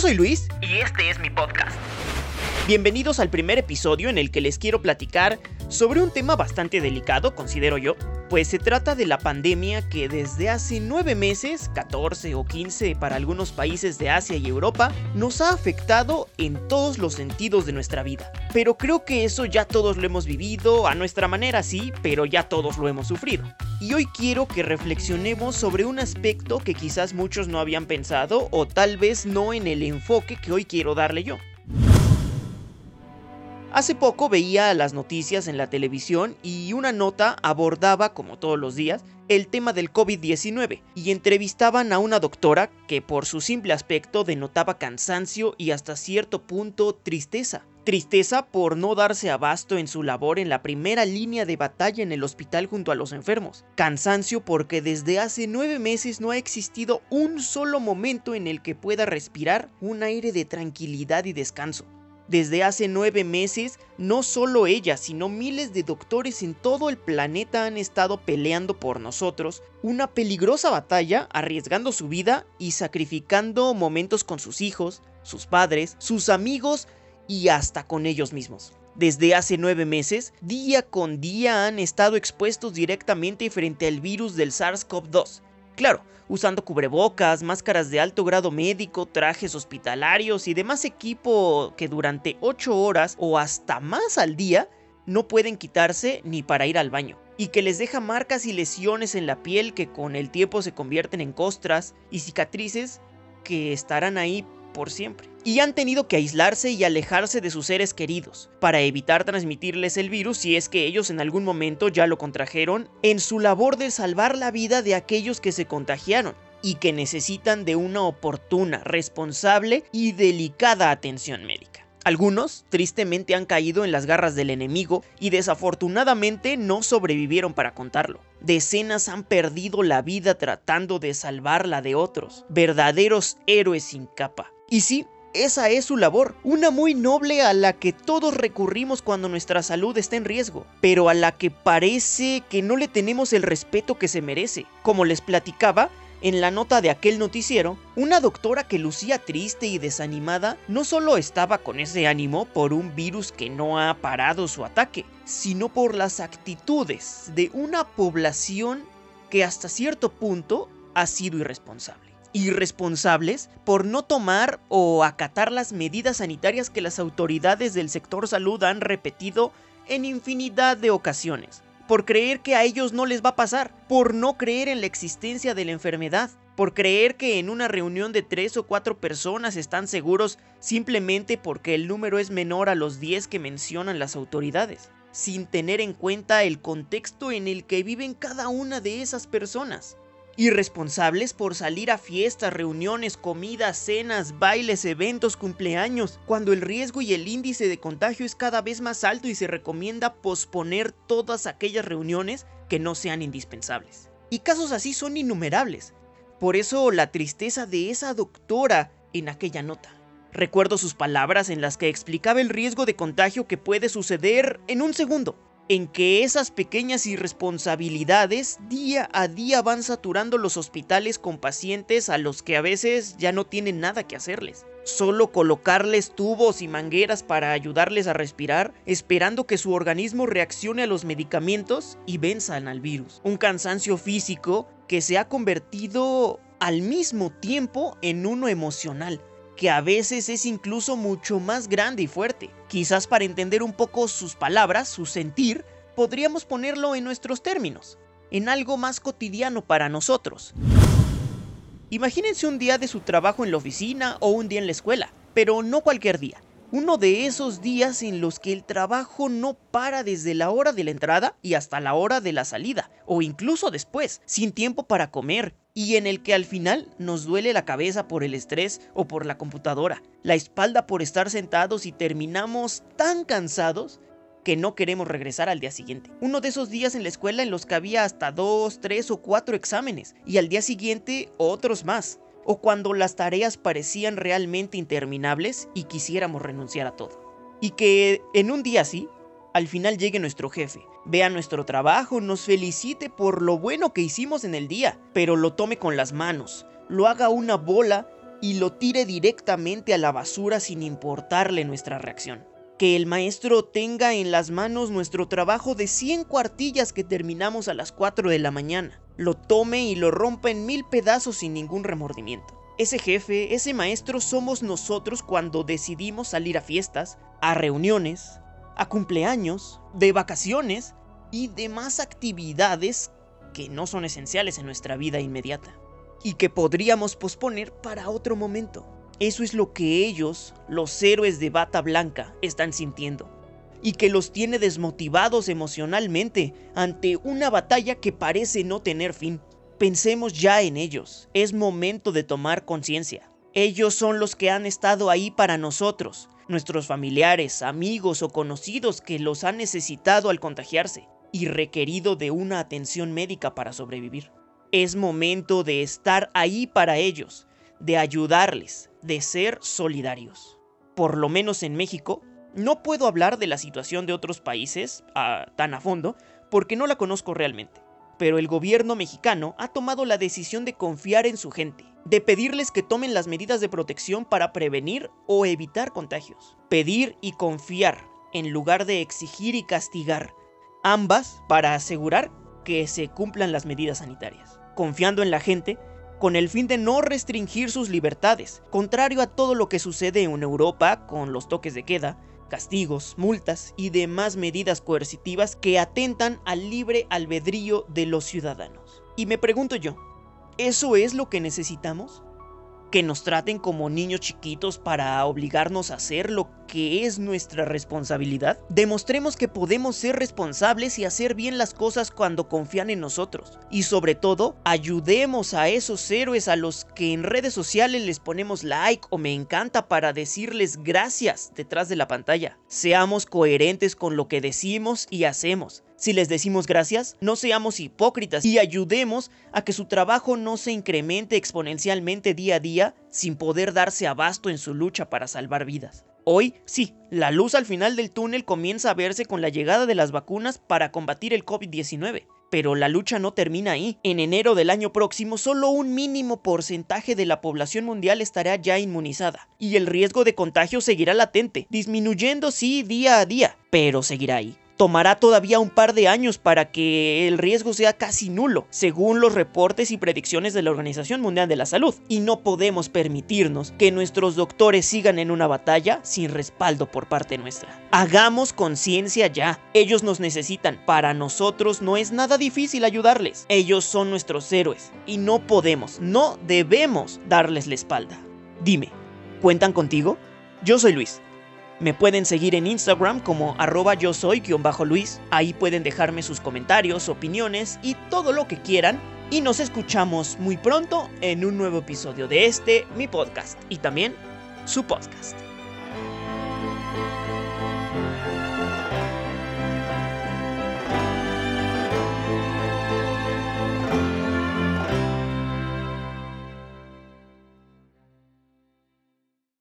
Yo soy Luis y este es mi podcast. Bienvenidos al primer episodio en el que les quiero platicar sobre un tema bastante delicado, considero yo, pues se trata de la pandemia que desde hace 9 meses, 14 o 15 para algunos países de Asia y Europa, nos ha afectado en todos los sentidos de nuestra vida. Pero creo que eso ya todos lo hemos vivido, a nuestra manera sí, pero ya todos lo hemos sufrido. Y hoy quiero que reflexionemos sobre un aspecto que quizás muchos no habían pensado o tal vez no en el enfoque que hoy quiero darle yo. Hace poco veía las noticias en la televisión y una nota abordaba, como todos los días, el tema del COVID-19 y entrevistaban a una doctora que por su simple aspecto denotaba cansancio y hasta cierto punto tristeza. Tristeza por no darse abasto en su labor en la primera línea de batalla en el hospital junto a los enfermos. Cansancio porque desde hace nueve meses no ha existido un solo momento en el que pueda respirar un aire de tranquilidad y descanso. Desde hace nueve meses, no solo ella, sino miles de doctores en todo el planeta han estado peleando por nosotros una peligrosa batalla, arriesgando su vida y sacrificando momentos con sus hijos, sus padres, sus amigos y hasta con ellos mismos. Desde hace nueve meses, día con día han estado expuestos directamente frente al virus del SARS-CoV-2. Claro, usando cubrebocas, máscaras de alto grado médico, trajes hospitalarios y demás equipo que durante 8 horas o hasta más al día no pueden quitarse ni para ir al baño y que les deja marcas y lesiones en la piel que con el tiempo se convierten en costras y cicatrices que estarán ahí por siempre. Y han tenido que aislarse y alejarse de sus seres queridos, para evitar transmitirles el virus si es que ellos en algún momento ya lo contrajeron, en su labor de salvar la vida de aquellos que se contagiaron y que necesitan de una oportuna, responsable y delicada atención médica. Algunos, tristemente, han caído en las garras del enemigo y desafortunadamente no sobrevivieron para contarlo. Decenas han perdido la vida tratando de salvarla de otros, verdaderos héroes sin capa. Y sí, esa es su labor, una muy noble a la que todos recurrimos cuando nuestra salud está en riesgo, pero a la que parece que no le tenemos el respeto que se merece. Como les platicaba, en la nota de aquel noticiero, una doctora que lucía triste y desanimada no solo estaba con ese ánimo por un virus que no ha parado su ataque, sino por las actitudes de una población que hasta cierto punto ha sido irresponsable irresponsables por no tomar o acatar las medidas sanitarias que las autoridades del sector salud han repetido en infinidad de ocasiones, por creer que a ellos no les va a pasar, por no creer en la existencia de la enfermedad, por creer que en una reunión de tres o cuatro personas están seguros simplemente porque el número es menor a los 10 que mencionan las autoridades, sin tener en cuenta el contexto en el que viven cada una de esas personas irresponsables por salir a fiestas, reuniones, comidas, cenas, bailes, eventos, cumpleaños, cuando el riesgo y el índice de contagio es cada vez más alto y se recomienda posponer todas aquellas reuniones que no sean indispensables. Y casos así son innumerables. Por eso la tristeza de esa doctora en aquella nota. Recuerdo sus palabras en las que explicaba el riesgo de contagio que puede suceder en un segundo en que esas pequeñas irresponsabilidades día a día van saturando los hospitales con pacientes a los que a veces ya no tienen nada que hacerles. Solo colocarles tubos y mangueras para ayudarles a respirar, esperando que su organismo reaccione a los medicamentos y venzan al virus. Un cansancio físico que se ha convertido al mismo tiempo en uno emocional, que a veces es incluso mucho más grande y fuerte. Quizás para entender un poco sus palabras, su sentir, podríamos ponerlo en nuestros términos, en algo más cotidiano para nosotros. Imagínense un día de su trabajo en la oficina o un día en la escuela, pero no cualquier día. Uno de esos días en los que el trabajo no para desde la hora de la entrada y hasta la hora de la salida, o incluso después, sin tiempo para comer, y en el que al final nos duele la cabeza por el estrés o por la computadora, la espalda por estar sentados y terminamos tan cansados que no queremos regresar al día siguiente. Uno de esos días en la escuela en los que había hasta dos, tres o cuatro exámenes y al día siguiente otros más o cuando las tareas parecían realmente interminables y quisiéramos renunciar a todo. Y que en un día así, al final llegue nuestro jefe, vea nuestro trabajo, nos felicite por lo bueno que hicimos en el día, pero lo tome con las manos, lo haga una bola y lo tire directamente a la basura sin importarle nuestra reacción. Que el maestro tenga en las manos nuestro trabajo de 100 cuartillas que terminamos a las 4 de la mañana, lo tome y lo rompa en mil pedazos sin ningún remordimiento. Ese jefe, ese maestro somos nosotros cuando decidimos salir a fiestas, a reuniones, a cumpleaños, de vacaciones y demás actividades que no son esenciales en nuestra vida inmediata y que podríamos posponer para otro momento. Eso es lo que ellos, los héroes de bata blanca, están sintiendo y que los tiene desmotivados emocionalmente ante una batalla que parece no tener fin. Pensemos ya en ellos, es momento de tomar conciencia. Ellos son los que han estado ahí para nosotros, nuestros familiares, amigos o conocidos que los han necesitado al contagiarse y requerido de una atención médica para sobrevivir. Es momento de estar ahí para ellos, de ayudarles, de ser solidarios. Por lo menos en México, no puedo hablar de la situación de otros países ah, tan a fondo porque no la conozco realmente pero el gobierno mexicano ha tomado la decisión de confiar en su gente, de pedirles que tomen las medidas de protección para prevenir o evitar contagios. Pedir y confiar en lugar de exigir y castigar, ambas para asegurar que se cumplan las medidas sanitarias. Confiando en la gente, con el fin de no restringir sus libertades, contrario a todo lo que sucede en Europa con los toques de queda, castigos, multas y demás medidas coercitivas que atentan al libre albedrío de los ciudadanos. Y me pregunto yo, ¿eso es lo que necesitamos? Que nos traten como niños chiquitos para obligarnos a hacer lo que es nuestra responsabilidad? Demostremos que podemos ser responsables y hacer bien las cosas cuando confían en nosotros. Y sobre todo, ayudemos a esos héroes a los que en redes sociales les ponemos like o me encanta para decirles gracias detrás de la pantalla. Seamos coherentes con lo que decimos y hacemos. Si les decimos gracias, no seamos hipócritas y ayudemos a que su trabajo no se incremente exponencialmente día a día sin poder darse abasto en su lucha para salvar vidas. Hoy, sí, la luz al final del túnel comienza a verse con la llegada de las vacunas para combatir el COVID-19. Pero la lucha no termina ahí. En enero del año próximo, solo un mínimo porcentaje de la población mundial estará ya inmunizada. Y el riesgo de contagio seguirá latente, disminuyendo sí día a día, pero seguirá ahí tomará todavía un par de años para que el riesgo sea casi nulo, según los reportes y predicciones de la Organización Mundial de la Salud. Y no podemos permitirnos que nuestros doctores sigan en una batalla sin respaldo por parte nuestra. Hagamos conciencia ya. Ellos nos necesitan. Para nosotros no es nada difícil ayudarles. Ellos son nuestros héroes. Y no podemos, no debemos darles la espalda. Dime, ¿cuentan contigo? Yo soy Luis me pueden seguir en Instagram como arroba yo soy-luis. Ahí pueden dejarme sus comentarios, opiniones y todo lo que quieran. Y nos escuchamos muy pronto en un nuevo episodio de este, mi podcast, y también su podcast.